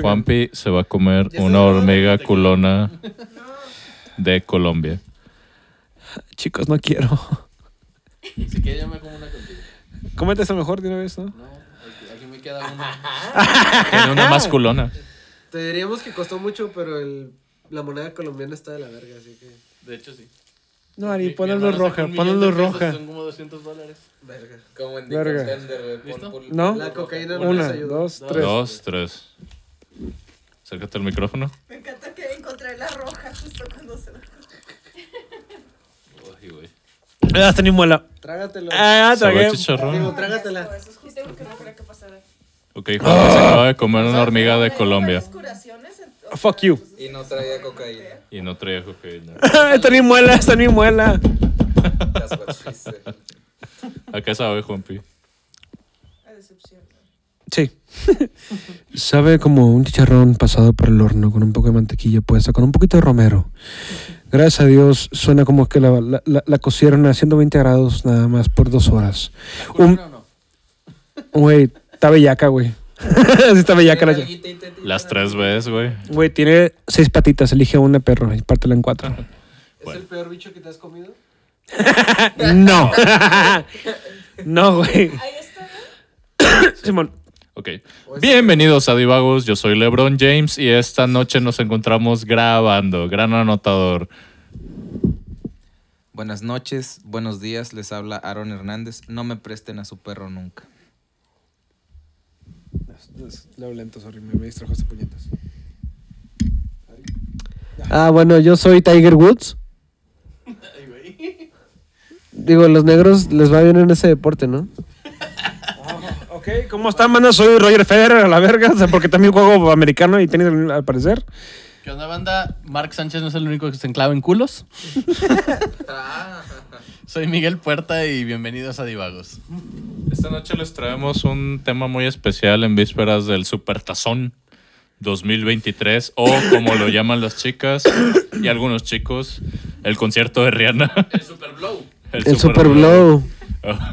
Juanpi se va a comer una hormiga culona de Colombia. Chicos, no quiero. Si quieres, yo me como una contigo. Cómete eso mejor de una vez, ¿no? No, aquí, aquí me queda una. Tiene una más culona. Te diríamos que costó mucho, pero el, la moneda colombiana está de la verga, así que. De hecho, sí. No, Ari, sacó roja, pesos, roja. Son como 200 dólares. Verga. Como en Verga. Pon- ¿Listo? ¿No? La cocaína no Una, les ayudó. dos, tres. Dos, tres. Acércate al micrófono. Me encanta que encontré la roja justo cuando se la... Ay, güey. Ah, está ni muela. Trágatelo. Ah, tragué. Sabe chicharrón. Digo, trágatela. Eso es justo lo que no quería que pasara. Ok, Juanpi se acaba de comer una hormiga de Colombia. Curaciones, en- Fuck you. Y no traía cocaína. Y no traía cocaína. está ni muela, está ni muela. That's what she said. ¿A qué sabe, Juanpi? A decepción. Sí. Sabe como un chicharrón pasado por el horno con un poco de mantequilla puesta, con un poquito de romero. Gracias a Dios suena como que la, la, la- la cocieron a 120 grados nada más por dos horas. Un, ¿Culona o no? güey, está bellaca, güey. sí está bellaca la Las tres veces, güey. Güey, tiene seis patitas, elige una perro y pártela en cuatro. ¿Es el peor bicho que te has comido? No. no, güey. Ahí está, ¿no? Simón. Ok. Bienvenidos a Divagos, yo soy LeBron James y esta noche nos encontramos grabando. Gran anotador. Buenas noches, buenos días, les habla Aaron Hernández. No me presten a su perro nunca. Leo lento, sorry, me, me distrajo este puñetas. Ah, bueno, yo soy Tiger Woods. Digo, los negros les va bien en ese deporte, ¿no? Ok, ¿cómo están, mano? Soy Roger Federer a la verga, porque también juego americano y tenis al parecer. ¿Qué onda, banda? Mark Sánchez no es el único que se enclava en culos. Soy Miguel Puerta y bienvenidos a Divagos. Esta noche les traemos un tema muy especial en vísperas del Supertazón 2023 o como lo llaman las chicas y algunos chicos, el concierto de Rihanna. El Super El Super Blow.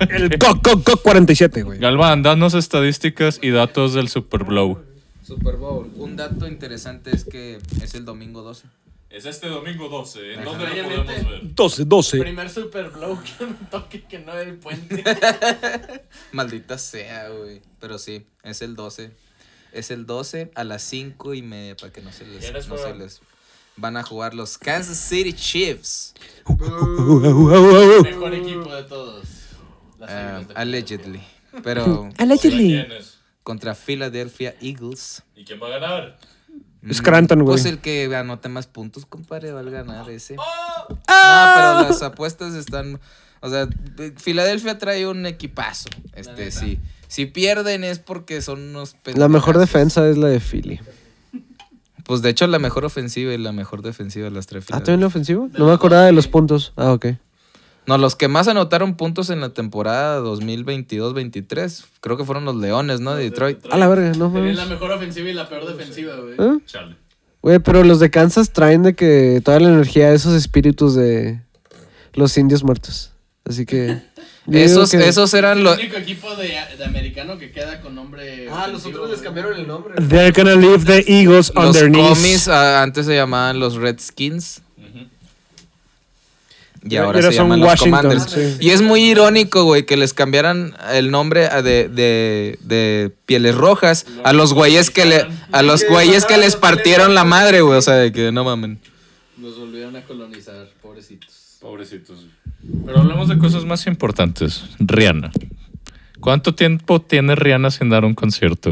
El Coq, Coq, Coq 47, güey. Galván, danos estadísticas y datos del Super Blow. Super Bowl. Un dato interesante es que es el domingo 12. Es este domingo 12. ¿En dónde lo podemos ver? 12, 12. Primer Super Blow que me toque que no el puente. Maldita sea, güey. Pero sí, es el 12. Es el 12 a las 5 y media para que no se les, ¿Quiénes no se juegan? les... Van a jugar los Kansas City Chiefs. Mejor equipo de todos. Ah, de allegedly. Pero Allegedly. contra Philadelphia Eagles. ¿Y quién va a ganar? Scranton, güey. Pues el que anote más puntos, compadre, va a ganar ese. ¡Oh! No, pero las apuestas están. O sea, Filadelfia trae un equipazo. Este, sí. Si pierden es porque son unos La mejor defensa es la de Philly. Pues de hecho, la mejor ofensiva y la mejor defensiva de las tres Ah, Filadelfia. ¿también la ofensiva? No me acordaba de los puntos. Ah, ok. No, los que más anotaron puntos en la temporada 2022-23, creo que fueron los Leones, ¿no? De Detroit. A la verga, no Tenían la mejor ofensiva y la peor defensiva, güey. ¿Eh? Chale. Güey, pero los de Kansas traen de que toda la energía de esos espíritus de los indios muertos. Así que. Yo Esos, que esos eran El los. único equipo de, de americano que queda con nombre. Ah, los otros les cambiaron el nombre. They're gonna leave the Eagles on Los their knees. comis ah, antes se llamaban los Redskins. Y Y ahora se son llaman los Washington, Commanders. sí. Y es muy irónico, güey, que les cambiaran el nombre de, de, de pieles rojas a los güeyes que le a los güeyes que les partieron la madre, güey, o sea, de que no mamen. Nos volvieron a colonizar, pobrecitos. Pobrecitos. Pero hablamos de cosas más importantes. Rihanna. ¿Cuánto tiempo tiene Rihanna sin dar un concierto?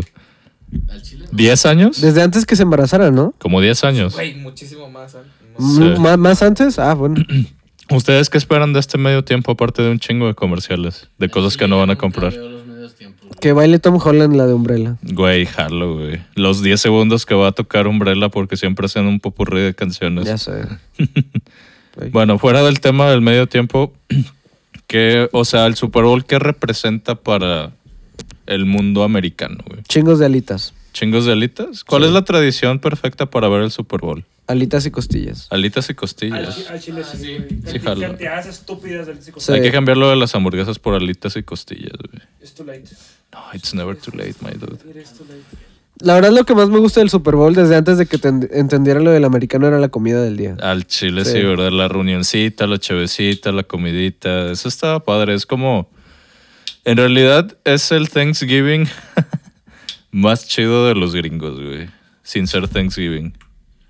Al chile. ¿10 años? Desde antes que se embarazara, ¿no? Como 10 años. Güey, muchísimo más. ¿eh? Sí. M- ¿Más, más antes? Ah, bueno. ¿Ustedes qué esperan de este medio tiempo aparte de un chingo de comerciales? De cosas que no van a comprar. Que baile Tom Holland la de Umbrella. Güey, jalo, güey. Los 10 segundos que va a tocar Umbrella porque siempre hacen un popurrí de canciones. Ya sé. Bueno, fuera del tema del medio tiempo, que, o sea, el Super Bowl, ¿qué representa para el mundo americano, güey? Chingos de alitas. ¿Chingos de alitas? ¿Cuál es la tradición perfecta para ver el Super Bowl? Alitas y costillas. Alitas y costillas. chile sí, Sí, Sí. Hay que cambiarlo de las hamburguesas por alitas y costillas, güey. It's too late. No, it's never too late, my dude. La verdad, lo que más me gusta del Super Bowl desde antes de que te entendiera lo del americano era la comida del día. Al chile Sí. sí. ¿verdad? La reunioncita, la chevecita, la comidita. Eso estaba padre. Es como. En realidad es el Thanksgiving más chido de los gringos, güey. Sin ser Thanksgiving.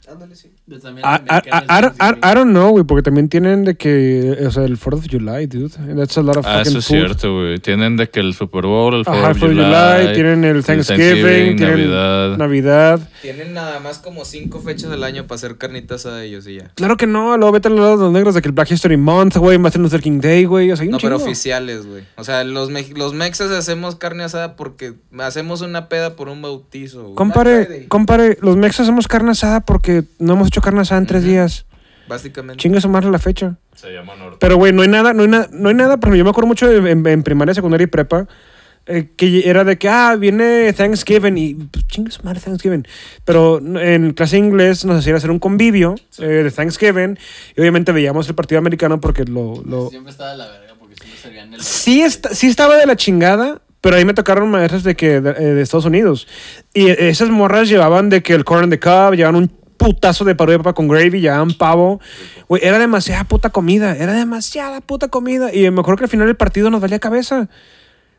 Ándale, sí. Yo también I, I, americano I- I don't- I- don't know, güey, porque también tienen de que, o sea, el 4th of July, dude. That's a lot of Ah, fucking eso es food. cierto, güey. Tienen de que el Super Bowl, el 4 Ajá, of 4th of July, July, tienen el Thanksgiving, Thanksgiving, tienen Navidad. Navidad. Tienen nada más como cinco fechas del año para hacer carnitas a ellos y ya. Claro que no, luego vete a los lados de los negros de que el Black History Month, güey, Martin Luther King Day, güey, o sea, No, pero oficiales, güey. O sea, los, mex- los mexas hacemos carne asada porque hacemos una peda por un bautizo, güey. Compare, compare, los mexas hacemos carne asada porque no hemos hecho carne asada en tres días. Básicamente. Chingue su madre la fecha. Se llama norte. Pero, güey, no hay nada, no hay nada, no hay nada, pero yo me acuerdo mucho de- en, en primaria, secundaria y prepa, eh, que era de que, ah, viene Thanksgiving y pues, chingue su madre Thanksgiving. Pero en clase de inglés nos hacían hacer un convivio eh, de Thanksgiving y obviamente veíamos el partido americano porque lo... lo... Siempre estaba de la verga porque siempre servían el. Sí, está- sí estaba de la chingada, pero ahí me tocaron maestras de que de, eh, de Estados Unidos. Y eh, esas morras llevaban de que el corn on the cob, llevaban un putazo de paro de papa con gravy, llevaban pavo. Güey, era demasiada puta comida, era demasiada puta comida. Y me acuerdo que al final del partido nos valía cabeza.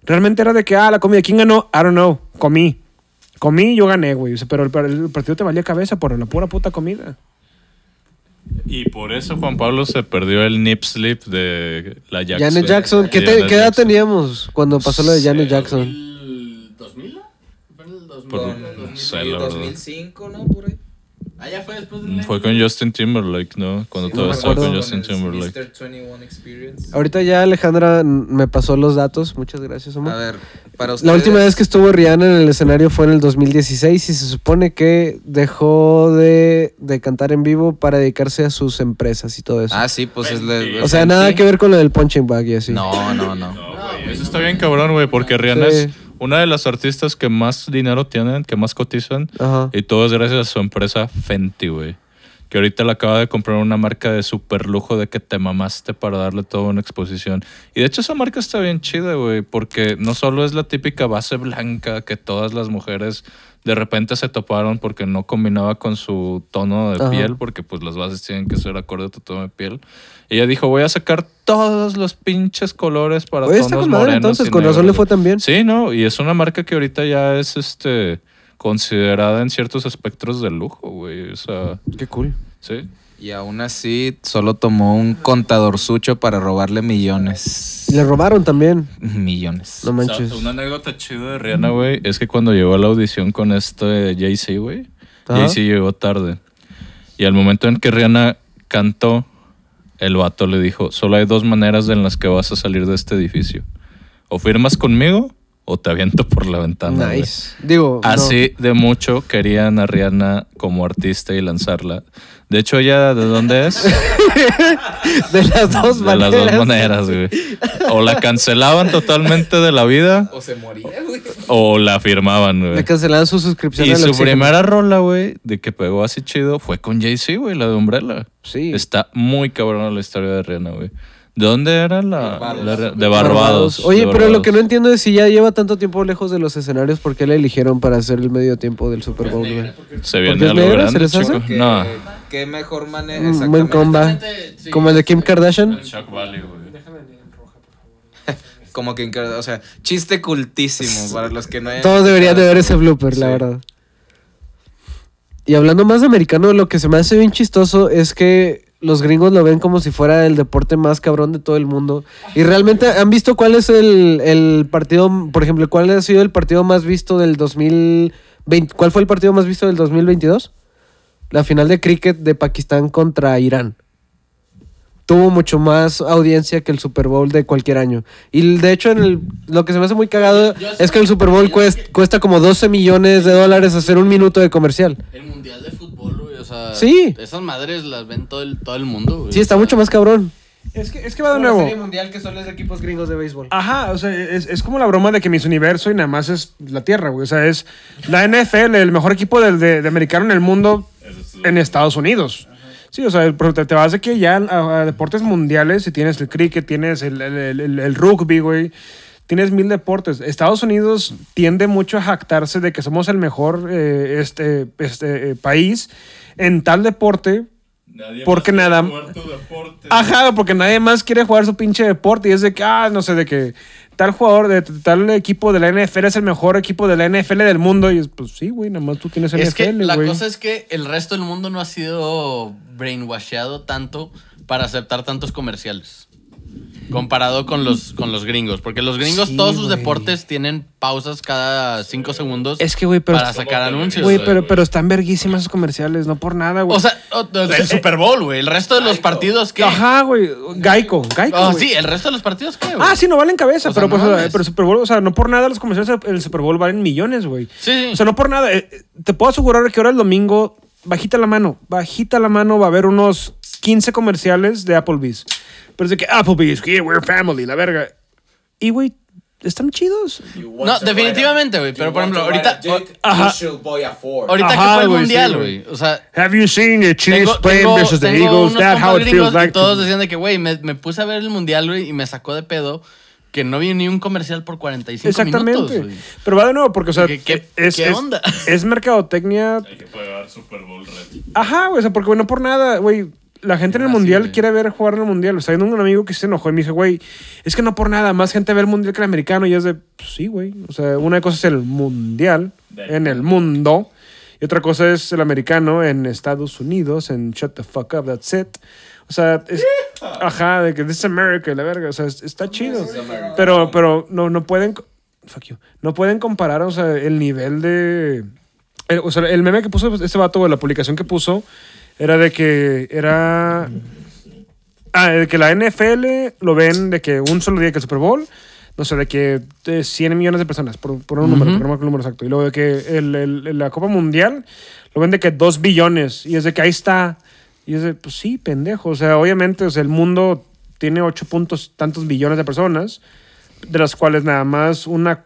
Realmente era de que, ah, la comida, ¿quién ganó? I don't know, comí. Comí, yo gané, güey. Pero el, el partido te valía cabeza por la pura puta comida. Y por eso Juan Pablo se perdió el nip slip de la Jackson. Janet Jackson. ¿Qué, te- Janet qué edad Jackson. teníamos cuando pasó lo de Janet Jackson? ¿El 2000? ¿Fue en el 2000? Por- no 2000. verdad. 2005, ¿no? Por ahí. Ah, ya fue después del Mm, Fue con Justin Timberlake, ¿no? Cuando Sí, todavía estaba con. Justin Con Timberlake. Mr. 21 Experience. Ahorita ya Alejandra me pasó los datos. Muchas gracias, amor. A ver, para ustedes. La última vez que estuvo Rihanna en el escenario fue en el 2016 y se supone que dejó de, de cantar en vivo para dedicarse a sus empresas y todo eso. Ah, sí, pues es la. o sea, nada que ver con lo del punching bag y así. No, no, no. Eso está bien cabrón, güey, porque Rihanna Sí. es una de las artistas que más dinero tienen, que más cotizan. Ajá. Y todo es gracias a su empresa Fenty, güey. Que ahorita le acaba de comprar una marca de super lujo de que te mamaste para darle toda una exposición. Y de hecho esa marca está bien chida, güey, porque no solo es la típica base blanca que todas las mujeres de repente se toparon porque no combinaba con su tono de Ajá. piel, porque pues las bases tienen que ser acorde a tu tono de piel. Ella dijo, voy a sacar todos los pinches colores para Oye, está tonos con madre, morenos entonces, y con razón le fue güey". tan bien. Sí, no, y es una marca que ahorita ya es este considerada en ciertos espectros de lujo, güey. O sea, Qué cool. sí. Y aún así, solo tomó un contador sucho para robarle millones. Le robaron también. Millones. No O sea, manches. una anécdota chida de Rihanna, güey, es que cuando llegó a la audición con este Jay-Z, güey. Jay-Z llegó tarde. Y al momento en que Rihanna cantó, el vato le dijo, solo hay dos maneras en las que vas a salir de este edificio. O firmas conmigo o te aviento por la ventana. güey". Nice. Digo, no. Así de mucho querían a Rihanna como artista y lanzarla. De hecho, ella, ¿de dónde es? de las dos De maneras. las dos maneras, güey. O la cancelaban totalmente de la vida O se moría, güey. o la firmaban, Le güey. cancelaron su suscripción Y su Oxígeno. primera rola, güey, de que pegó así chido, fue con Jay-Z, güey, la de Umbrella. Sí. Está muy cabrona la historia de Rihanna, güey. ¿De dónde era la, Barbados. la- de Barbados? Oye, de pero lo Barbados. que no entiendo es si ya lleva tanto tiempo lejos de los escenarios, ¿por qué la eligieron para hacer el medio tiempo del Super Bowl, güey? Se viene porque es algo negra, grande, ¿se les hace? chico. No. Qué mejor manera. Un buen exactamente. comba. Sí. Como el de Kim Kardashian. Chuck Valley, güey. Como que, o sea, chiste cultísimo para los que no hayan Todos deberían de ver ese blooper, la Sí. verdad. Y hablando más de americano, lo que se me hace bien chistoso es que los gringos lo ven como si fuera el deporte más cabrón de todo el mundo. Y realmente han visto cuál es el, el partido, por ejemplo, cuál ha sido el partido más visto del 2020. ¿Cuál fue el partido más visto del 2022? La final de cricket de Pakistán contra Irán. Tuvo mucho más audiencia que el Super Bowl de cualquier año. Y de hecho, en el, lo que se me hace muy cagado Yo- es que el Super Bowl cuesta, cuesta como 12 millones de dólares hacer un minuto de comercial. El mundial de fútbol, sea, sea, Sí. esas madres las ven todo el, todo el mundo, güey. Sí, está O sea, mucho más cabrón. Es que, es que va de nuevo. mundial que son los equipos gringos de béisbol. Ajá, o sea, es, es como la broma de que mis universo y nada más es la Tierra, güey. O sea, es la NFL, el mejor equipo de, de americano en el mundo en Estados Unidos. Sí, o sea, pero te, te vas de que ya a, a deportes mundiales y tienes el cricket, tienes el, el- el- el rugby, güey. Tienes mil deportes. Estados Unidos tiende mucho a jactarse de que somos el mejor eh, este, este, eh, país en tal deporte Nadie Porque más quiere nada- jugar tu deporte. Ajá, porque nadie más quiere jugar su pinche deporte y es de que, ah, no sé, de que tal jugador de tal equipo de la NFL es el mejor equipo de la NFL del mundo y es, pues sí, güey, nada más tú tienes NFL, Es que la cosa es que el resto del mundo no ha sido brainwasheado tanto para aceptar tantos comerciales. Comparado con los, con los gringos. Porque los gringos, Sí, todos sus güey. deportes tienen pausas cada cinco segundos Es que, güey, pero, para sacar anuncios. güey, güey. pero, pero están verguísimas esos comerciales, no por nada, güey. O sea, o- o- el Super Bowl, güey. El resto de los partidos, ¿qué? Ajá, güey, Geico, Geico, Oh, sí, el resto de los partidos, ¿qué, güey? Ah, sí, no valen cabeza, O sea, pero, pues, no pero Super Bowl, o sea, no por nada los comerciales del Super Bowl valen millones, güey. Sí, sí. O sea, no por nada. eh, eh, te puedo asegurar que ahora el domingo, bajita la mano, bajita la mano, va a haber unos 15 comerciales de Applebee's. Pero es de que Applebee's, here, we're family, la verga. Y, güey, están chidos. No, definitivamente, güey. Pero, por ejemplo, ahorita... Ajá. Ahorita Ajá, que fue el güey, sí, mundial, güey. güey. O sea, Have you seen the Chiefs tengo, playing tengo, versus the tengo Eagles? unos That's how compas it gringos feels like. todos to- decían de que, güey, me, me puse a ver el mundial, güey, y me sacó de pedo que no vi ni un comercial por 45 Exactamente. minutos, güey. Pero va de nuevo, porque, o sea, ¿Qué- qué- es, qué es- onda? es mercadotecnia Hay que pagar Super Bowl Red. Ajá, güey, o sea, porque, güey, no por nada, güey. La gente en el mundial güey. quiere ver jugar en el mundial. O sea, hay un amigo que se enojó y me dice, güey, es que no por nada, más gente ve el mundial que el americano. Y es de, pues sí, güey. O sea, una cosa es el mundial en el mundo y otra cosa es el americano en Estados Unidos, en Shut the fuck up, that's it. O sea, es, ajá, de que this is America, la verga. O sea, es- está chido. Pero, pero no, no pueden, fuck you, no pueden comparar, o sea, el nivel de. el- o sea, el meme que puso este vato, güey, la publicación que puso, era de que era. Ah, de que la NFL lo ven de que un solo día que el Super Bowl, no sé, de que de 100 millones de personas, por, por un número, por no me acuerdo el número exacto. Y luego de que el- el- la Copa Mundial lo ven de que 2 billones. Y es de que ahí está. Y es de, pues sí, pendejo. O sea, obviamente, o sea, el mundo tiene 8 puntos tantos billones de personas, de las cuales nada más una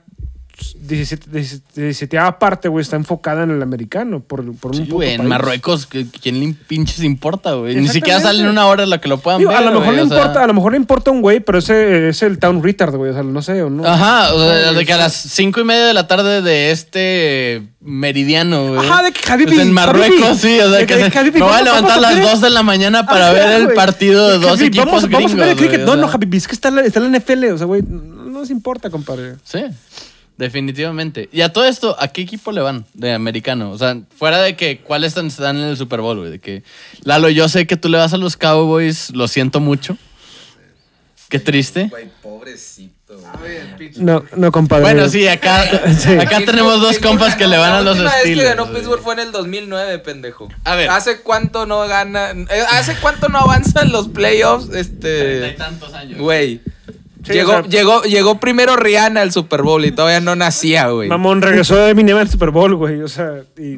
17, 17 parte, güey, está enfocada en el americano. Por, por un Sí, puto güey, en país. Marruecos, ¿qué- ¿quién le pinches importa, güey? Ni siquiera salen una hora en la que lo puedan Digo, ver, a lo mejor güey, le o sea- importa, a lo mejor le importa un güey, pero ese es el town retard, güey. O sea, no sé, o no. Ajá, o sea, de que a las cinco y media de la tarde de este meridiano, güey. Ajá, de que Habibi, Pues en Marruecos, Habibi. sí, o sea, De que que se- Habibi, me voy a levantar a las ver. 2 de la mañana para Ajá, ver el güey. partido de dos equipos vamos, gringos, Vamos a ver el cricket. güey, No, no. Habibi, es que está la, está en la NFL. O sea, güey, no nos importa, compadre. Sí, definitivamente. Y a todo esto, ¿a qué equipo le van de americano? O sea, fuera de que cuáles están, en el Super Bowl, güey. De que, Lalo, yo sé que tú le vas a los Cowboys, lo siento mucho. Qué triste. Güey, pobrecito. No, no, compadre. Bueno, sí, acá, Sí. acá tenemos dos compas que le van a los La última vez Steelers. que ganó güey. Pittsburgh fue en el 2009, pendejo. A ver. ¿Hace cuánto no gana? eh, ¿Hace cuánto no avanzan los playoffs? Treinta y Este. tantos años. Güey. Sí, llegó, o sea- llegó, llegó primero Rihanna al Super Bowl y todavía no nacía, güey. Mamón regresó de Eminem al Super Bowl, güey. O sea, y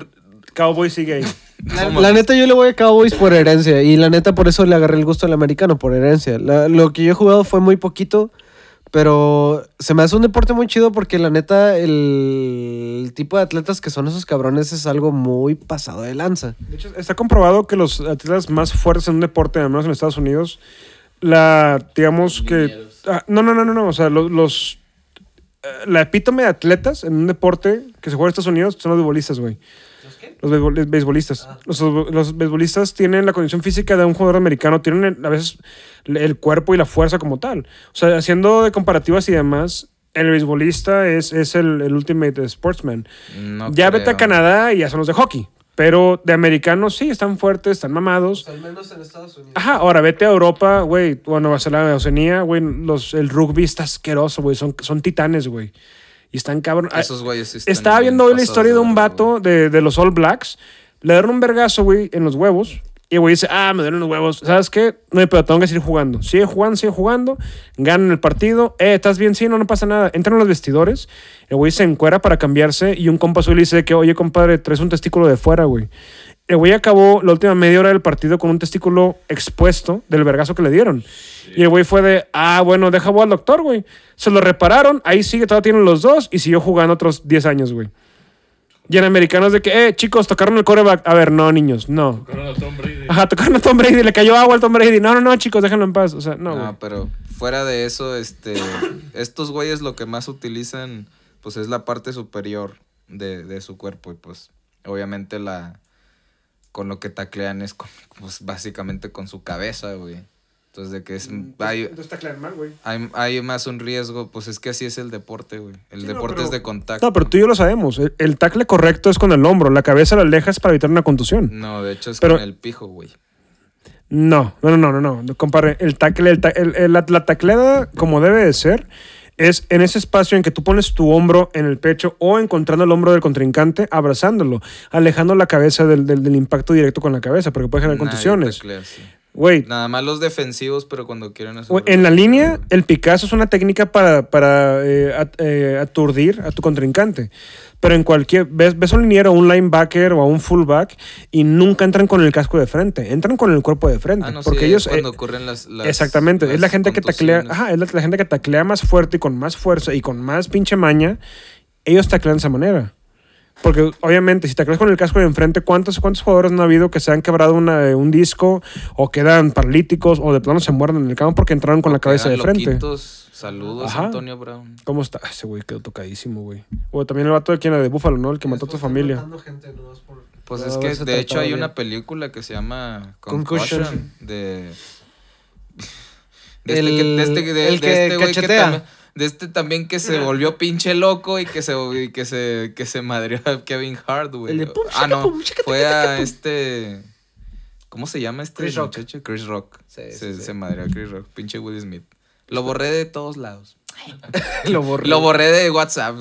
Cowboy sigue ahí. La, la neta, yo le voy a Cowboys por herencia. Y la neta, por eso le agarré el gusto al americano, por herencia. La- lo que yo he jugado fue muy poquito. Pero se me hace un deporte muy chido porque la neta, el, el tipo de atletas que son esos cabrones es algo muy pasado de lanza. De hecho, está comprobado que los atletas más fuertes en un deporte, al menos en Estados Unidos, la, digamos que... Ah, no, no, no, no, no, o sea, los... los eh, la epítome de atletas en un deporte que se juega en Estados Unidos son los beisbolistas, güey. ¿Los qué? Los beisbol- beisbolistas. Los, los beisbolistas tienen la condición física de un jugador americano, tienen el- a veces el- cuerpo y la fuerza como tal. O sea, haciendo de comparativas y demás, el beisbolista es, es el, el ultimate sportsman. No ya vete a. Canadá y ya son los de hockey. Pero de americanos sí, están fuertes, están mamados. al menos en Estados Unidos. Ajá, ahora vete a Europa, güey, o a Nueva Zelanda, Oceanía, güey, los, el rugby está asqueroso, güey, son, son titanes, güey. Y están cabrón. Ah, Esos güeyes sí están Estaba viendo hoy la historia de un vato de, de los All Blacks. Le dieron un vergazo, güey, en los huevos. Y el güey dice, ah, me dieron los huevos. ¿Sabes qué? No hay pedo, tengo que seguir jugando. Sigue jugando, sigue jugando. Ganan el partido. Eh, ¿estás bien? Sí, no, no pasa nada. Entran los vestidores. El güey se encuera para cambiarse. Y un compa le dice que, oye, compadre, traes un testículo de fuera, güey. El güey acabó la última media hora del partido con un testículo expuesto del vergazo que le dieron. Y el güey fue de, ah, bueno, deja voy al doctor, güey. Se lo repararon, ahí sigue, todavía tienen los dos y siguió jugando otros 10 años, güey. Y en americanos de que, eh, chicos, tocaron el coreback. A ver, no, niños, no. Ajá, tocaron a Tom Brady, le cayó agua al Tom Brady. No, no, no, chicos, déjenlo en paz. O sea, no, No, pero fuera de eso, este, estos güeyes lo que más utilizan, pues es la parte superior de, de su cuerpo y pues obviamente la, con lo que taclean es con, pues básicamente con su cabeza, güey. Entonces de que es, hay, Entonces está claro mal, güey. hay, hay más un riesgo, pues es que así es el deporte, güey. El Sí, no, deporte pero- es de contacto. No, pero tú y yo lo sabemos. El, el tackle correcto es con el hombro. La cabeza la alejas para evitar una contusión. No, de hecho es Pero- con el pijo, güey. No, no, no, no, no, no. Compadre, el tackle, el el- el- la, la tacleada, como debe de ser, es en ese espacio en que tú pones tu hombro en el pecho o encontrando el hombro del contrincante, abrazándolo, alejando la cabeza del, del- del impacto directo con la cabeza, porque puede generar Nadie contusiones. taclea así. Güey, Nada más los defensivos, pero cuando quieren hacer... en la línea, el Picasso es una técnica para, para eh, at- eh, aturdir a tu contrincante. Pero en cualquier. Ves, ves a un liniero, a un linebacker o a un fullback y nunca entran con el casco de frente. Entran con el cuerpo de frente. Ah, no, porque sí, ellos. cuando eh, ocurren las, las- Exactamente, es la gente que taclea, ajá, es la, la gente que taclea más fuerte y con más fuerza y con más pinche maña, ellos taclean de esa manera. Porque obviamente, si tacleas con el casco de enfrente, ¿cuántos, ¿cuántos jugadores no ha habido que se han quebrado una- eh, un disco o quedan paralíticos o de plano se mueren en el campo porque entraron con la cabeza de frente? loquitos. Saludos, Ajá. Antonio Brown. ¿Cómo está? Ese güey quedó tocadísimo, güey. O también el vato de quien era de Búfalo, ¿no? El que mató a tu familia. Pues No, es que de hecho hay bien. una película que se llama Concussion. Concussion de de El- que de este, de, el de que este güey que cachetea. también de este también que se volvió pinche loco y que se y que se que se madrió a Kevin Hart, güey. El de pum, Ah, no, pum, fue a este ¿Cómo se llama este Chris Rock. muchacho? Chris Rock. Sí, se, sí, sí. se madrió a Chris Rock, pinche Will Smith. Lo borré de todos lados. Lo borré. Lo borré de WhatsApp.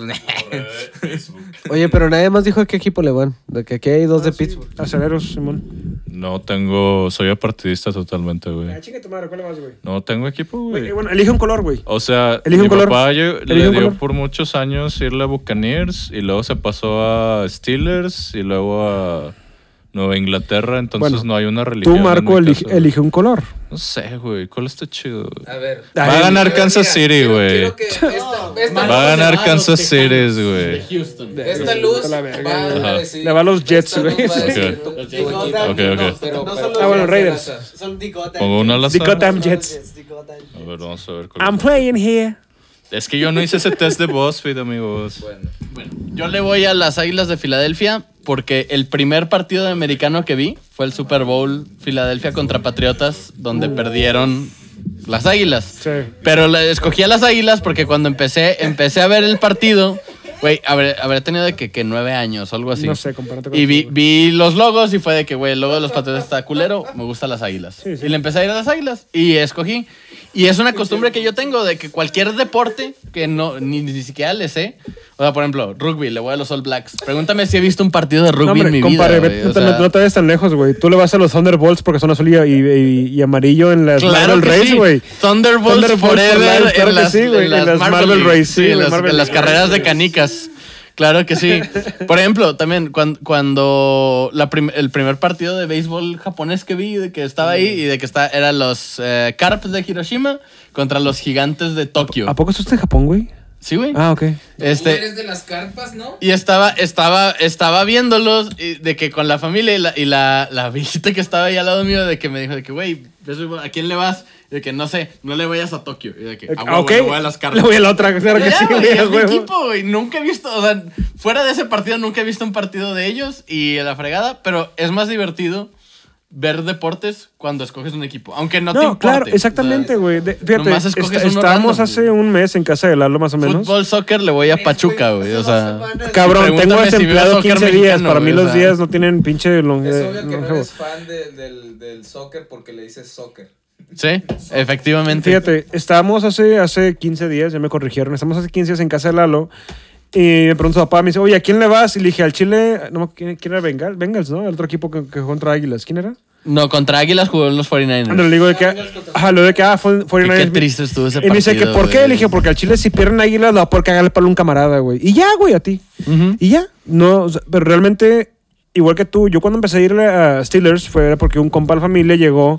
Oye, pero nadie más dijo a qué equipo le van. De que aquí hay dos de Pittsburgh. Aceleros, Simón. No tengo. Soy apartidista totalmente, güey. chica tu madre, ¿cuál más, güey? No tengo equipo, güey. Bueno, elige un color, güey. O sea, Elige mi un color. papá yo- Elige le un dio color. por muchos años irle a Buccaneers y luego se pasó a Steelers y luego a Nueva Inglaterra, entonces Bueno, no hay una religión. Tú, en Marco, mi elige, caso. elige un color. No sé, güey, ¿cuál está chido? güey? A ver. Va a ganar Kansas City, güey. Va a ganar Kansas City, güey. Houston. Esta luz la va a Ajá. decir. Le va a los Jets, güey. a decir Ok. Ok. Pero- No pero- son Ah, bueno, Raiders. Son Digotan. Pongo una al. Dicotam Jets. A ver, vamos a ver I'm playing here. Es que yo no hice ese test de BuzzFeed, amigos. Bueno. Bueno, yo le voy a las Águilas de Filadelfia porque el primer partido de americano que vi fue el Super Bowl Filadelfia contra Patriotas, donde perdieron las Águilas. Sí. Pero la- escogí a las Águilas porque cuando empecé, empecé a ver el partido, güey, habré, habré tenido de que, que nueve años o algo así. No sé, compárate con Y vi, vi los logos y fue de que, güey, el logo de los Patriotas está culero, me gustan las Águilas. Sí, sí. Y le empecé a ir a las Águilas y escogí. Y es una costumbre que yo tengo de que cualquier deporte que no ni, ni siquiera le sé, o sea, por ejemplo, rugby, le voy a los All Blacks. Pregúntame si he visto un partido de rugby No, hombre, en mi compadre, vida. ve- güey, no, o te, sea, no te vayas tan lejos, güey. Tú le vas a los Thunderbolts porque son azul y, y- y amarillo en las Claro Marvel Race, sí. güey. Thunderbolts, Thunderbolts for Forever en las, sí, güey, en en las Marvel. Race, Sí, en las, Marvel en las League. carreras de canicas. Claro que sí. Por ejemplo, también cuan- cuando, la prim- el primer partido de béisbol japonés que vi, de que estaba ahí y de que está, eran los eh, Carps de Hiroshima contra los gigantes de Tokio. ¿A poco estás en Japón, güey? Sí, güey. Ah, ok. Este, de las carpas, ¿no? y estaba, estaba, estaba viéndolos y de que con la familia y la, y la, la viejita que estaba ahí al lado mío de que me dijo de que, güey, ¿a quién le vas? Y de que no sé, no le vayas a Tokio. Y de que, Ah, "A huevo, ok. le voy a las cartas. Le voy a la otra, claro que Ya, sí, a es mi equipo, güey. Nunca he visto, o sea, fuera de ese partido nunca he visto un partido de ellos y la fregada, pero es más divertido ver deportes cuando escoges un equipo, aunque no, te No, importe. claro, exactamente, güey. Fíjate, est- estábamos random, hace un mes en casa de Lalo, más o menos. Fútbol, soccer, le voy a Pachuca, güey. O sea, Cabrón, tengo si desempleado soccer 15 días. mexicano, Para mí los días no tienen pinche long- Es obvio que no eres fan de- del, del soccer porque le dices soccer. Sí, efectivamente. Fíjate, estábamos hace, hace 15 días, ya me corrigieron, estamos hace 15 días en casa de Lalo. Y me preguntó su papá, me dice, oye, ¿a quién le vas? Y le dije, al Chile, no, ¿quién, quién era Bengal? Bengals, ¿no? El otro equipo que, que jugó contra Águilas. ¿Quién era? No, contra Águilas jugó en los 49ers. Ándale, le digo de que, ajá, lo de que, ah, fue, fue Y qué triste estuvo ese Y me dice que, partido, ¿por qué? güey. Le dije, porque al Chile si pierden Águilas, la va a poder cagar el palo a un camarada, güey. Y ya, güey, a ti. Y ya. No, o sea, pero realmente igual que tú, yo cuando empecé a irle a Steelers fue porque un compa de la familia llegó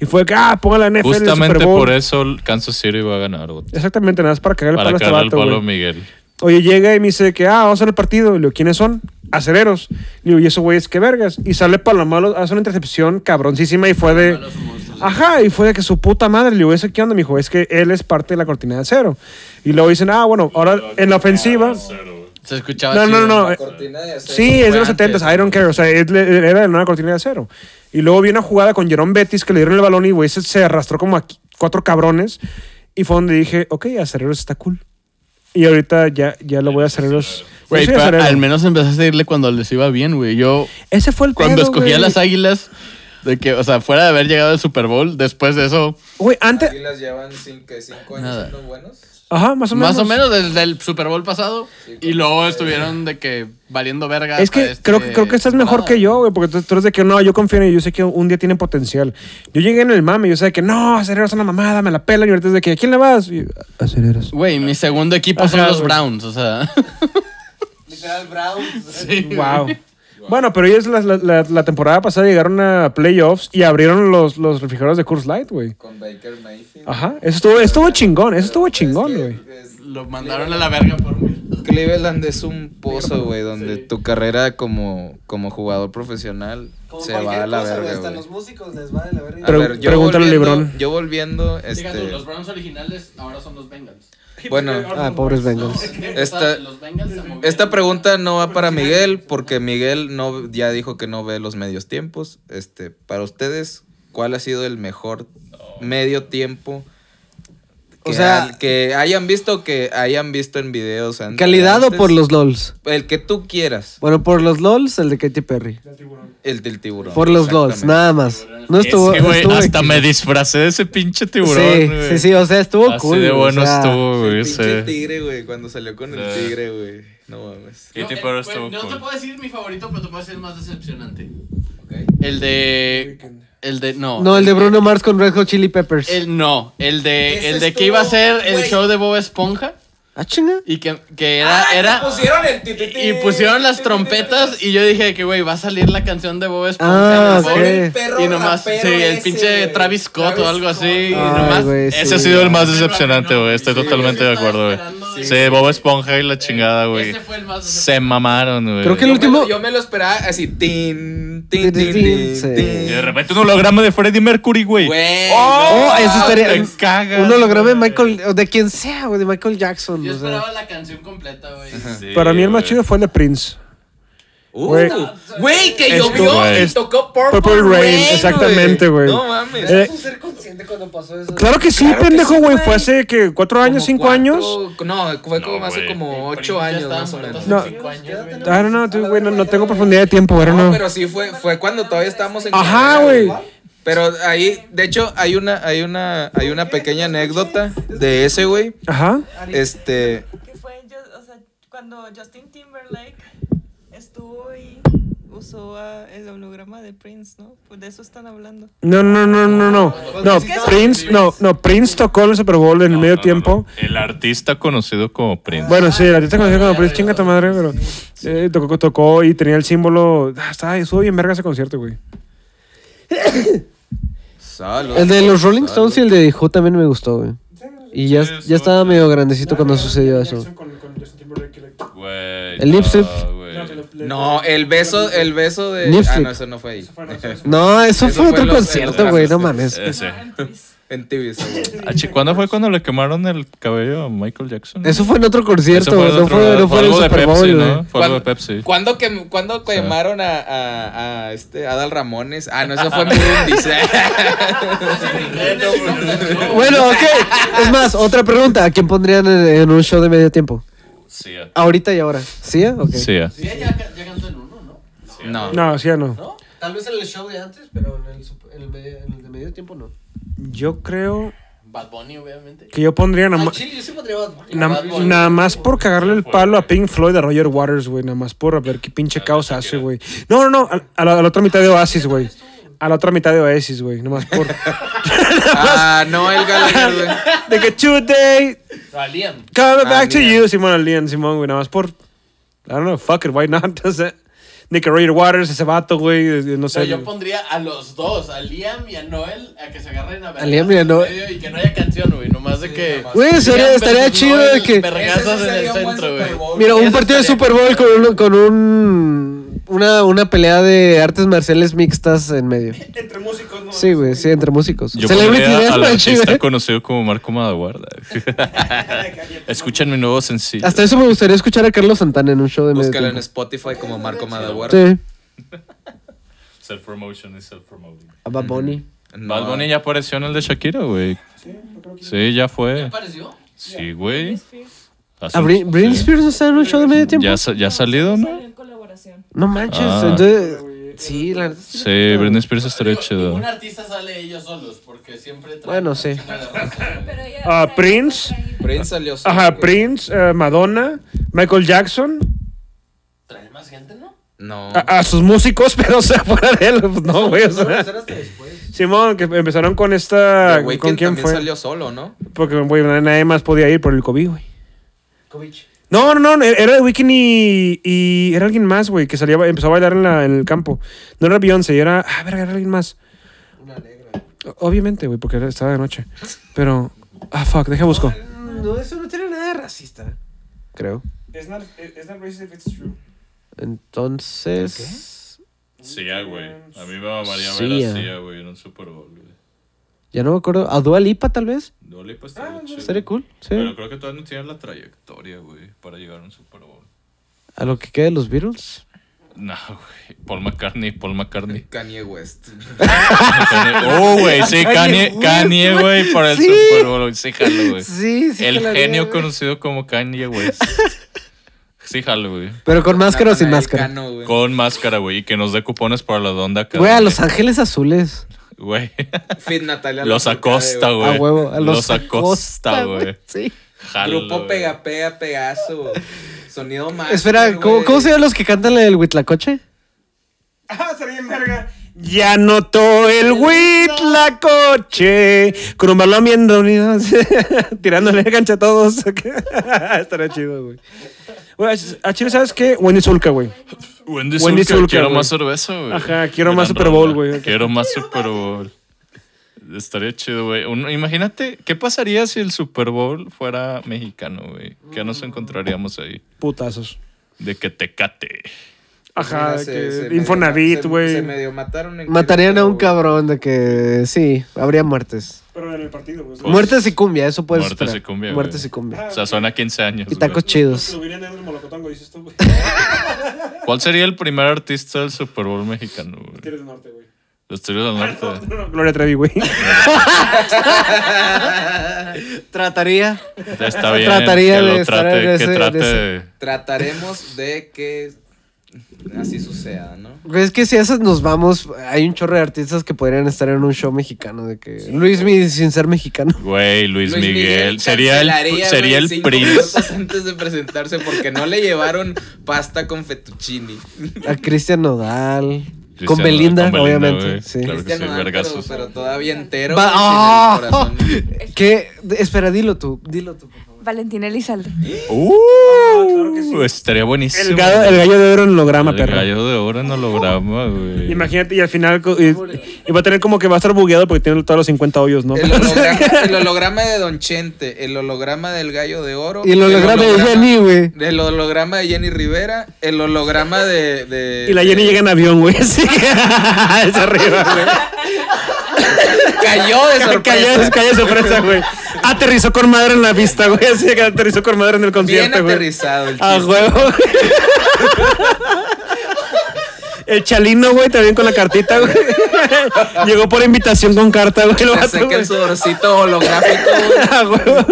y fue que, ah, pongan la NFL en el Justamente Super Bowl. por eso Kansas City va a ganar. güey. Exactamente, nada más para cagar el Para palo a este cagar el vato, palo güey. Miguel. Oye, llega y me dice que, ah, vamos a hacer el partido. Y le digo, ¿quiénes son? Acereros. Le digo, ¿y esos güeyes qué vergas? Y sale Palomalo, hace una intercepción cabroncísima y fue de... Ajá, y fue de que su puta madre. Le digo, ¿eso qué onda? Me dijo, es que él es parte de la cortina de acero. Y luego dicen, ah, bueno, ahora en la ofensiva... Se escuchaba No, no, chido. no, no. eh, Cortina de acero Sí, es de los antes. 70 I don't care. O sea, era de una cortina de acero. Y luego vi una jugada con Jerome Bettis que le dieron el balón y güey se, se arrastró como a cuatro cabrones. Y fue donde dije, ok, Acereros está cool. Y ahorita ya, ya lo voy a Acereros. Güey, al menos empezaste a irle cuando les iba bien, güey. Yo, Ese fue el cuando pedo, escogía güey. las águilas, de que, o sea, fuera de haber llegado al Super Bowl, después de eso, Güey, antes. Águilas llevan cinco, años Nada. siendo buenos. Ajá, más o menos. más o menos desde el Super Bowl pasado, y luego estuvieron de que valiendo verga. Es que hasta este creo, que- creo que estás mejor que yo, güey, porque tú, tú eres de que no, yo confío en ellos, yo sé que un día tienen potencial. Yo llegué en el mame, yo sé de que no, Acereros es una mamada, me la pelan, y ahorita es de que, ¿a quién le vas? Y, Acereros. Güey, mi segundo equipo son los. Browns, o sea. Literal Brown. sí, Wow. Bueno, pero ellos la, la- la- temporada pasada llegaron a playoffs y abrieron los, los refrigeradores de Coors Light, güey. Con Baker Mayfield. Ajá, eso estuvo, estuvo chingón, eso estuvo chingón, Es que güey. es- Lo mandaron a la verga por mí. Cleveland es un pozo, güey, donde tu carrera como, como jugador profesional se va a la verga, Hasta güey. los músicos les va de la verga. A ver, yo pregúntale a LeBron. yo volviendo, este, los Browns originales ahora son los Bengals. bueno, Ah, pobres Bengals. Esta- esta pregunta no va para Miguel porque Miguel no ya dijo que no ve los medios tiempos. Este, para ustedes, ¿cuál ha sido el mejor medio tiempo? O sea- ha- que hayan visto que hayan visto en videos antes. ¿Calidad o por los LOLs? el que tú quieras, Bueno, por los LOLs, el de Katy Perry. el del tiburón. Por los LOLs, nada más. No estuvo. Es que, güey, estuvo hasta me disfracé de ese pinche tiburón. Sí, sí, sí, o sea, estuvo Así cool. de bueno o sea, estuvo, El güey. pinche ese. tigre, güey, cuando salió con el Sí. tigre, güey. No mames. Katy No, Perry eh, güey, estuvo No te cool. puedo decir mi favorito, pero te puedo decir el más decepcionante. El de. El de. No. No, el de Bruno Mars con Red Hot Chili Peppers. El, no, el de, el de que iba a ser el show de Bob Esponja Ah, chinga. y que, que era, era pusieron el ti, ti, ti, y pusieron las trompetas y yo dije que güey va a salir la canción de Bob Esponja Ah, en el perro y nomás sí el ese, pinche. Travis Scott o algo así y nomás sí. Ese ha sido el más decepcionante, güey. Estoy sí, totalmente de acuerdo, güey. Sí, güey. Bob Esponja y la chingada, güey. Ese fue el más Se mamaron, güey. Creo que el Yo me, último- lo, yo me lo esperaba así, tin, tin, Tin, tin, tin, tin, tin, sí. tin. Y de repente un holograma de Freddie Mercury, güey. Güey. Oh, eso estaría. te cagas, Un holograma de. Michael. o De quien sea, güey, de Michael Jackson. Yo o sea. esperaba la canción completa, güey. Sí, Para mí el más chido fue el de Prince. Uh, Güey. Güey, que Esto- llovió güey. y tocó Purple, Purple Rain, Rain, exactamente, güey. No mames. Eh, ser consciente cuando pasó eso? Claro que sí, Claro que pendejo, sí, güey. Fue hace que cuatro años, cinco cuatro- años. No, fue como No, hace güey. como ocho años más o menos. No. cinco años, güey. Ah, no, no, güey, no, no tengo profundidad de tiempo, güey, No, no. pero sí fue, fue cuando todavía estábamos en Ajá, güey. Pero ahí, de hecho, hay una, hay una, hay una pequeña anécdota de ese güey. Ajá. Este, Que fue, yo, o sea, cuando Justin Timberlake estuvo y usó ah, el holograma de Prince, ¿no? Pues de eso están hablando. No, no, no, no, no. No, Prince, no, no, Prince tocó en el Super Bowl en el medio tiempo. El artista conocido como Prince. Bueno, sí, la artista conocida como Prince, chinga tu madre, pero eh, tocó, tocó y tenía el símbolo. Ah, estaba, estuvo bien verga ese concierto, güey. salud, El de los Rolling salud. Stones y el de Who también me gustó, güey. Y ya, ya estaba medio grandecito cuando sucedió eso. El lip no, el beso, el beso de. Ah, no, eso no fue ahí. No, eso, Eso fue otro en los- concierto, en güey, no mames. Ese. en TV. Ah, ¿Cuándo fue cuando le quemaron el cabello a Michael Jackson? Eso fue en otro concierto, Eso fue güey. No otro- fue, no fue en el Super. Fue algo de ¿Cuándo- Pepsi. ¿Cuándo, que, ¿cuándo quemaron a, a, a este Adal Ramones? Ah, no, eso fue Murundis. Bueno, ok. Es más, otra pregunta. ¿A quién pondrían en, en un show de medio tiempo? Sí, ah. Ahorita y ahora. ¿Sí? Ok. Sí, ah. Sí, ya, ya cantó en uno, ¿no? no. No, sí, ya no. Tal vez en el show de antes, pero en el, en el medio, en el de medio tiempo no. Yo creo Bad Bunny, obviamente. que yo pondría nada más. Chile, yo sí pondría Bad Bunny. na- Bad Bunny. Nada más por cagarle el palo a Pink Floyd a Roger Waters, güey. Nada más por ver qué pinche caos hace, güey. No, no, no. A, a la, a la otra mitad de Oasis, güey. A la otra mitad de Oasis, güey. Nada más por. Ah, no, el Gallagher, güey. de que today A Liam. coming Ah, back to you, Simón, Liam, Simón, güey. Nada más por. I don't know, fuck it, why not? De que Roger Waters, ese vato, güey, no sé. yo pondría a los dos, a Liam y a Noel, a que se agarren a A Liam y a Noel. Y que no haya canción, güey. Nomás de que. nomás. Güey, estaría, Liam estaría chido de que. Vergazos Ese en el centro, güey. Mira, un partido de Super Bowl con, un- con un. Una, una pelea de artes marciales mixtas en medio. Entre músicos, ¿no? Sí, güey, sí, entre músicos. Yo Celebrity pondría al Deathmatch, artista güey. conocido como Marco Madaguarda. Escuchen mi nuevo sencillo. Hasta eso me gustaría escuchar a Carlos Santana en un show de medio Búscalo en tiempo. Spotify como Marco Madaguar. Sí, Self-promotion y self-promoting. a Bad Bunny. No, Bad Bunny ya apareció en el de Shakira, güey. Sí, ya fue. apareció? Sí, güey. Hace ¿A Britney, sí. Spears no está en un show de medio tiempo? Ya, sa- ya ha salido, ¿no? Colaboración. No manches, Ah. entonces. Sí, la sí. Sí, Britney Spears estaría Digo, chido. Ningún artista sale ellos solos, porque siempre traen Bueno, un sí. Ah, sea, Prince. trae- Prince salió solo, Ajá. Prince, eh, Madonna, Michael Jackson. Traen más gente, ¿no? No. A, a sus músicos, pero o sea, fuera de él, pues no, güey. O sea. Simón, que empezaron con esta. ¿Con quién también fue? salió solo, ¿no? Porque, güey, nadie más podía ir por el COVID, güey. No, no, no, era de Weeknd y, y era alguien más, güey, que salía, empezó a bailar en, la, en el campo. No era Beyoncé, era, ah, verga, era alguien más. O- Obviamente, güey, porque estaba de noche. Pero, ah, fuck, deja busco. No, eso no tiene nada de racista. Creo. It's not, racist if it's true. Entonces. Sí, ah, güey. A mí me mamaría Sí, ver así, ah, güey, en un Super Bowl, güey. Ya no me acuerdo. ¿A Dua Lipa, tal vez? Pues estaría chido. Estaría cool. Sí. Pero creo que todavía no tiene la trayectoria, güey, para llegar a un Super Bowl. A lo que quede de los Beatles. No, güey. Paul McCartney, Paul McCartney. Kanye West. oh, güey, sí, Kanye, Kanye, güey, para el Sí. Super Bowl. Sí, jalo, güey. Sí, sí. El genio güey. conocido como Kanye West. Sí, jalo, güey. Pero con máscara o sin máscara. Cano, güey. Con máscara, güey, y que nos dé cupones para la Donda Güey, a Los Ángeles Azules. Güey. Fit Natalia Los Acosta, güey. güey. A huevo. A los, Acosta, güey. Sí. Jalo, Grupo güey. Pega Pega Pegaso. Sonido más. Espera, ¿cómo, ¿cómo se llaman los que cantan del Huitlacoche? Ah, estaría bien verga. Ya notó el Huitlacoche. Con un balón viendo unidos. Tirándole gancha a todos. estaría chido, güey. Güey, a Chile, ¿sabes qué? Wendy Zulka, güey. Wendy, Wendy Zulka, Zulka, quiero güey. más cerveza, güey. Ajá, quiero más Super Bowl, güey. Quiero más Super Bowl. Estaría chido, güey. Un- Imagínate, ¿qué pasaría si el Super Bowl fuera mexicano, güey? ¿Qué nos encontraríamos ahí? Putazos. De que te cate. Ajá, Mira, que se Infonavit, güey. Se medio mataron en Matarían a un cabrón de que sí, habría muertes. Pero en el partido, güey. Muertes y cumbia, eso puedes Muertes esperar. y cumbia, güey. Muertes y cumbia. O sea, suena a 15 años. Y tacos güey. chidos. vienen de un molocotongo, dices tú, güey. ¿Cuál sería el primer artista del Super Bowl mexicano, güey? Eres del norte, güey. Los Tigres del Norte. Gloria Trevi, güey. Trataría. Está bien. Trataría que de lo estar trate, en que ese- trate ese- Trataremos de que así suceda, ¿no? Es que si a esas nos vamos, hay un chorro de artistas que podrían estar en un show mexicano de que Luis Mi sin ser mexicano. Güey, Luis, Luis Miguel. Sería el, sería el Prince. antes de presentarse porque no le llevaron pasta con fettuccini. A Cristian Nodal. Con Belinda, con Belinda, obviamente. sí. Claro que sí, Nodal, pero, pero todavía entero. Sin ¡Ah! el corazón. ¿Qué? Espera, dilo tú, dilo tú, por favor. Valentín Elizalde. Uh, estaría buenísimo. El gallo, el gallo de oro en holograma, El perro. gallo de oro en holograma, güey. Imagínate, y al final y, y va a tener como que va a estar bugueado porque tiene todos los 50 hoyos, ¿no? El holograma, el holograma de Don Chente, el holograma del gallo de oro. Y el holograma de Jenny, güey. El holograma de Jenny Rivera, el holograma de. de- Y la Jenny de- llega en avión, güey. Así que es arriba, güey. Cayó de sorpresa. Cayó, cayó de sorpresa, güey. Aterrizó con madre en la pista, güey. Así que aterrizó con madre en el Bien concierto, güey. aterrizado el A chiste. huevo. El chalino, güey, también con la cartita, güey. Llegó por invitación con carta, güey. el Se vato, güey. el sudorcito holográfico, güey. A huevo.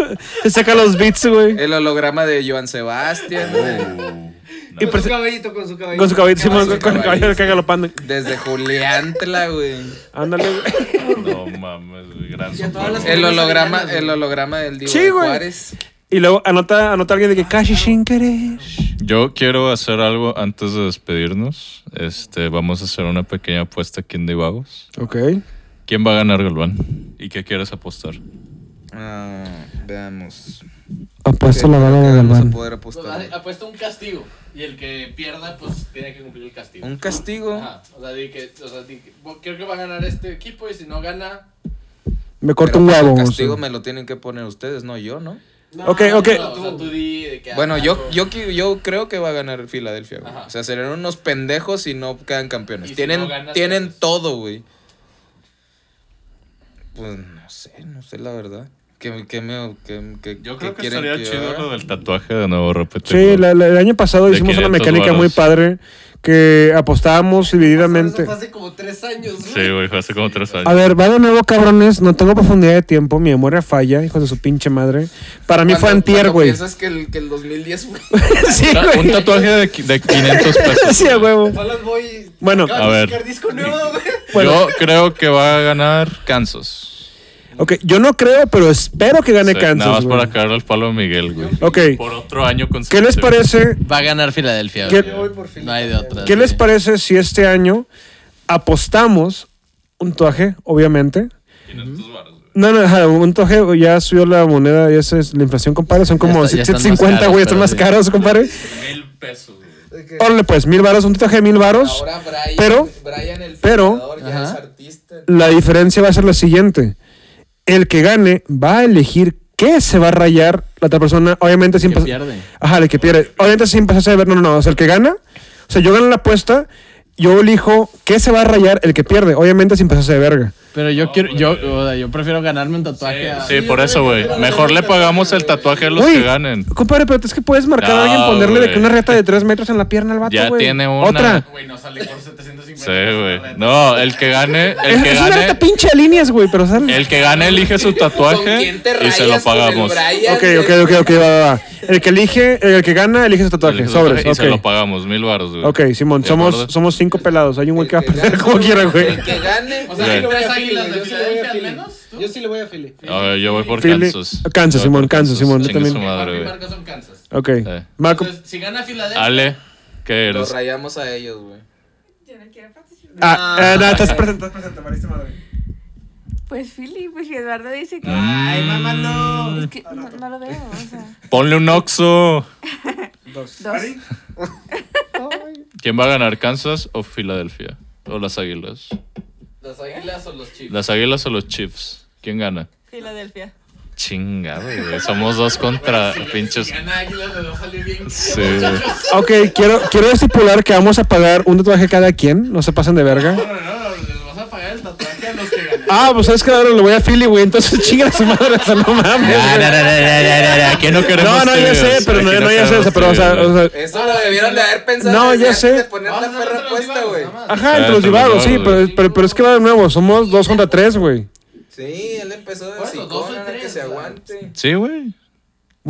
Se saca los beats, güey. El holograma de Joan Sebastián. güey. Y cabellito, con su cabellito. con su caballito, Simón, con, su con el caballo caballito. que galopando. Desde Juliantla, güey. Ándale, güey. No mames, güey. Gran. El holograma, el holograma del Diego Sí, de güey. Juárez. Y luego anota, anota alguien de que casi sin querer. Yo quiero hacer algo antes de despedirnos. Este, vamos a hacer una pequeña apuesta aquí en Divagos. Ok. ¿Quién va a ganar, Galván? ¿Y qué quieres apostar? Ah, veamos. Apuesto la bala de vamos a Galván. poder Pues, Apuesta un castigo. Y el que pierda, pues tiene que cumplir el castigo. Un castigo. Ajá. O sea, di que, o sea, di que- creo que va a ganar este equipo y si no gana. Me corto Pero, un pues, huevo. El o castigo sea. me lo tienen que poner ustedes, no yo, ¿no? Ok, ok. No, o sea, tú di de que Bueno, algo- yo, yo, qui- yo creo que va a ganar Filadelfia, güey. O sea, serán unos pendejos si no quedan campeones. Y si tienen no ganas, tienen pues- todo, güey. Pues no sé, no sé la verdad. ¿Qué, qué me, qué, qué- Yo creo que estaría que chido lo del tatuaje de nuevo, repetir. Sí, la- la- el año pasado De hicimos una 500 mecánica muy varos. padre que apostábamos divididamente. hace como tres años, Sí, güey, fue hace como tres años. A ver, va de nuevo, cabrones. No tengo profundidad de tiempo. Mi memoria falla, hijos de su pinche madre. Para mí fue Cuando- antier, cuando güey. piensas que el, que el 2010 fue... sí, güey. Un tatuaje de, de 500 pesos. Sí, a huevo. Bueno, A ver. disco nuevo, güey. Yo creo que va a ganar Kansas. Ok, yo no creo, pero espero que gane Sí, Nada Kansas. más güey. para caerle al palo a Miguel, güey. Ok, Por otro año ¿qué les consecutivo. parece? Va a ganar Filadelfia. ¿Qué-. Yo voy por fin. No hay de otra. ¿Qué les parece si este año apostamos un tatuaje, obviamente? 500 varos, güey. No, no, ajá, un tatuaje ya subió la moneda, ya es la inflación, compadre. Son como está- ya están más 750, caros, güey, están más sí. caros, compadre. Mil pesos, güey. Órale, pues, mil varos, un tatuaje de mil varos. Ahora Brian, Pero- Brian el pero- ya es artista. La diferencia va a ser la siguiente. El que gane va a elegir qué se va a rayar la otra persona, obviamente sin Que pas- pierde. Ajá, el que pierde. Obviamente sin pasarse de ver, no, no, no. O sea, el que gana, o sea, yo gano la apuesta, yo elijo qué se va a rayar el que pierde, obviamente sin pasarse de verga. Pero yo quiero, yo, o sea, yo prefiero ganarme un tatuaje. a- Sí, por eso, güey. Mejor le pagamos el tatuaje a los que ganen. Compadre, pero es que puedes marcar a alguien, ponerle de que una reta de 3 metros en la pierna al vato, Ya güey. tiene una. Otra. Güey, no sale por 750. Sí, güey. No, el que gane, el Es, que es una reta gane, pinche de líneas, güey, pero sale. el que gane elige su ¿Con tatuaje y se lo pagamos. Ok, ok, ok, ok, va, va, va. El que elige, el que gana, elige su tatuaje. Elige su Sobres, tatuaje Y se lo pagamos, mil baros, güey. Ok, Simón, ¿De somos, somos cinco pelados. Hay un güey que va a perder gane- como quiera, güey. El que gane... O sea, Águilas sí de le voy a Filadelfia al Philly. menos. ¿tú? Yo sí le voy a Philly. A ver, yo voy por Philly- Kansas. Kansas, Simón, Kansas, Simón, yo también. su madre, Marco y güey. Marco son Kansas. Ok. Eh. Marco. Entonces, si gana Filadelfia. Ale, ¿qué Los eres? rayamos a ellos, güey. Yo no quiero participar. Ah, eh, no, estás presente, estás presente, Marista madre. Pues Philly, pues si Eduardo dice que. Ay, mamá, no. Es que no, no lo veo, o sea. Ponle un Oxo. Dos. ¿Quién va a ganar, Kansas o Filadelfia? O las Águilas. ¿Las águilas o los Chiefs? Las Águilas o los Chiefs. ¿Quién gana? Filadelfia. Chingado, güey. Somos dos contra pinches. Si gana águilas, le va a salir bien. Sí. Ok, quiero, quiero estipular que vamos a pagar un tatuaje cada quien. No se pasen de verga. No, no, no, les vas a pagar el tatuaje a los que ganan. Ah, pues sabes que ahora le voy a Philly, güey. Entonces chinga a su madre, o sea, no mames. Ya, ya, ya, ya, no queremos No, no, ya sé, pero no, no, ya sé, o sea, queremos pero, o sea, o sea, Eso lo debieron de haber pensado No, ya antes sé. de poner la perra divagos, güey. ajá, Ah, entre los divagos, sí, pero, pero, pero es que va de nuevo, somos dos contra tres, güey. Sí, él empezó de eso, dos que se aguante. Sí, güey.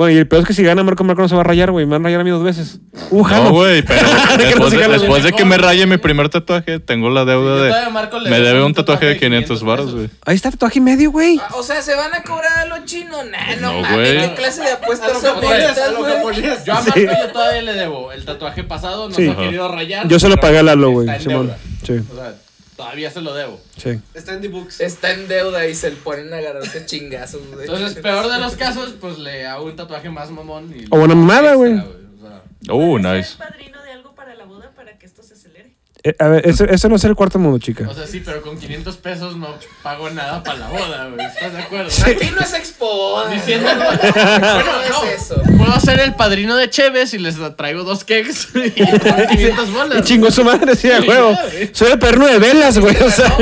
Bueno, y el peor es que si gana Marco Marco no se va a rayar, güey. Me van a rayar a mí dos veces. Uh, jalo. No, güey, pero después, de, gane. después de que me raye mi primer tatuaje, tengo la deuda de... Marco le Me debe un tatuaje de 500 500 baros, güey. Ahí está tatuaje y medio, güey. Ah, o sea, ¿se van a cobrar a los chinos? Nah, no, güey. ¿qué clase de apuestas son estas, a lo güey? japonés. Yo a Marco Sí. yo todavía le debo. El tatuaje pasado no Sí. se ha querido rayar. Yo se lo pagué a Lalo, güey. Sí, O sea, todavía se lo debo. sí. Está en the books. Está en deuda y se le ponen a agarrarse chingazos, güey. Entonces, peor de los casos, pues le hago un tatuaje más mamón. Y O una mamada, güey. o sea, Uh, nice. padrino de algo para la boda para que esto se acelere. Eh, a ver, ese, ese no es el cuarto mundo, chica. O sea, sí, pero con 500 pesos no pago nada para la boda, güey. ¿Estás de acuerdo? Aquí no es expo. Diciendo, Bueno, no, es eso. puedo ser el padrino de Cheves y les traigo dos cakes y 500 bolas. Y chingó su madre, sí, a huevo. Soy el perno de velas, güey. O sea.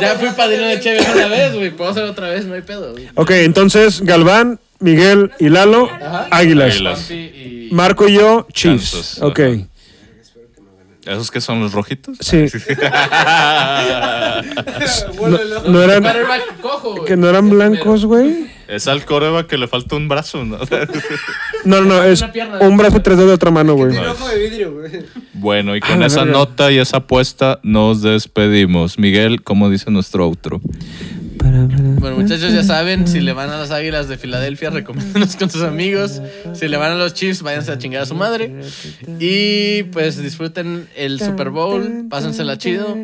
Ya fui padrino de Cheves una vez, güey. Puedo hacer otra vez, no hay pedo, güey. Ok, entonces Galván, Miguel y Lalo, Águilas. Águilas. Juanpi y... Marco y yo, Chiefs. Kansas, Ok. ajá. ¿Esos que son los rojitos? Sí. No, no eran, cojo, güey. que no eran blancos, güey. Es al coreba que le falta un brazo, ¿no? No, no, no, es un brazo y tres dedos de otra mano, güey. Tiene ojo de vidrio, güey. bueno, y A con esa nota y esa apuesta nos despedimos. Miguel, ¿cómo dice nuestro outro? Bueno, muchachos, ya saben, si le van a las Águilas de Filadelfia, recomiéndanos con sus amigos. Si le van a los Chiefs, váyanse a chingar a su madre. Y pues disfruten el Super Bowl, pásensela chido.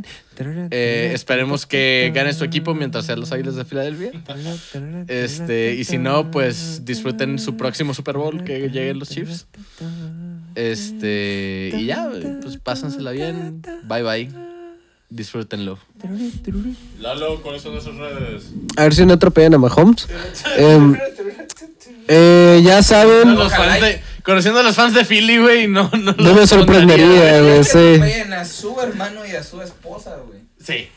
Eh, esperemos que gane su equipo mientras sean los Águilas de Filadelfia. Este, y si no, pues disfruten su próximo Super Bowl que lleguen los Chiefs. Este, y ya, pues pásensela bien. Bye bye. Disfrútenlo. Lalo, ¿cuáles son esas redes? A ver si no atropellan a Mahomes. Em, eh, ya saben, Los fans de- conociendo a los fans de Philly, güey, no, no, no me sorprendería, güey. Sí. atropellen a su hermano y a su esposa, güey. Sí.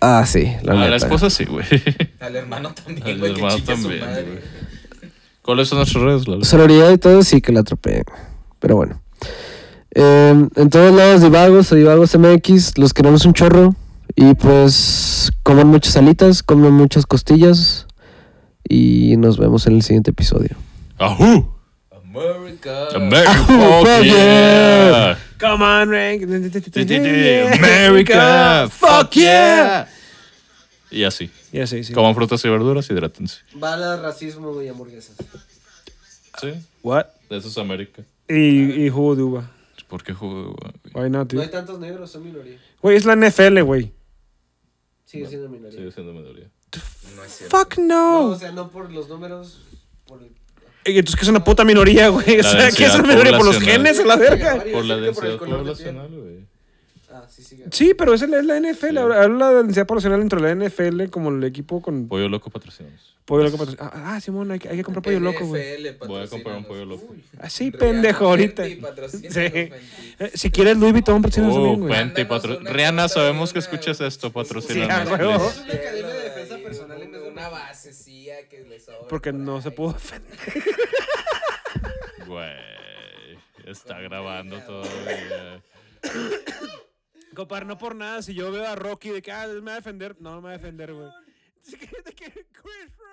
Ah, sí, la A la neta. esposa sí, güey. Al hermano también, güey, que hermano chique a su también, madre. güey. ¿Cuáles son nuestras redes, Lalo? Sororidad y todo, sí que la atropellen. Pero bueno. Em, en todos lados, Divagos o Divagos MX, los queremos un chorro. Y pues, coman muchas alitas, coman muchas costillas. Y nos vemos en el siguiente episodio. ¡Ajú! America. America, fuck fuck yeah! Come on, Rank. America, fuck yeah. Y así. Ya sé, sí. Coman frutas y verduras, hidrátense. Bala, racismo y hamburguesas. Sí, What? de eso es América. Y, y jugo de uva. ¿Por qué jugo? Why not, dude? tantos negros, son minoría. Güey, es la NFL, güey. Sigue siendo minoría. Sigue siendo minoría. No es cierto. Fuck no. sea, no por los números, por el... Entonces, ¿qué es una puta minoría, güey? O sea, ¿qué es una minoría por los genes a la verga? Por la Por el densidad poblacional, güey. Ah, sí, sigue. Sí, pero esa es la NFL. Habla de la densidad poblacional dentro de la NFL como el equipo con Pollo loco patrocinados. pollo loco. patro- Ah, ah, Simón, hay, que- hay que comprar pollo loco, güey. Voy a comprar un pollo loco. Así, Rihanna, pendejo, ahorita. Sí. Eh, Si quieres Louis Vuitton, patrocínanos Oh, también, güey. Patro- Rihanna, sabemos que escuchas esto, Sí, patrocínanos. a huevo. please. Es una academia de defensa personal en vez de Una basecilla que le sobra Porque por no se pudo defender. Güey, está grabando todavía. Compar, no por nada. Si yo veo a Rocky de que ah, me va a defender, no, no me va a defender, güey.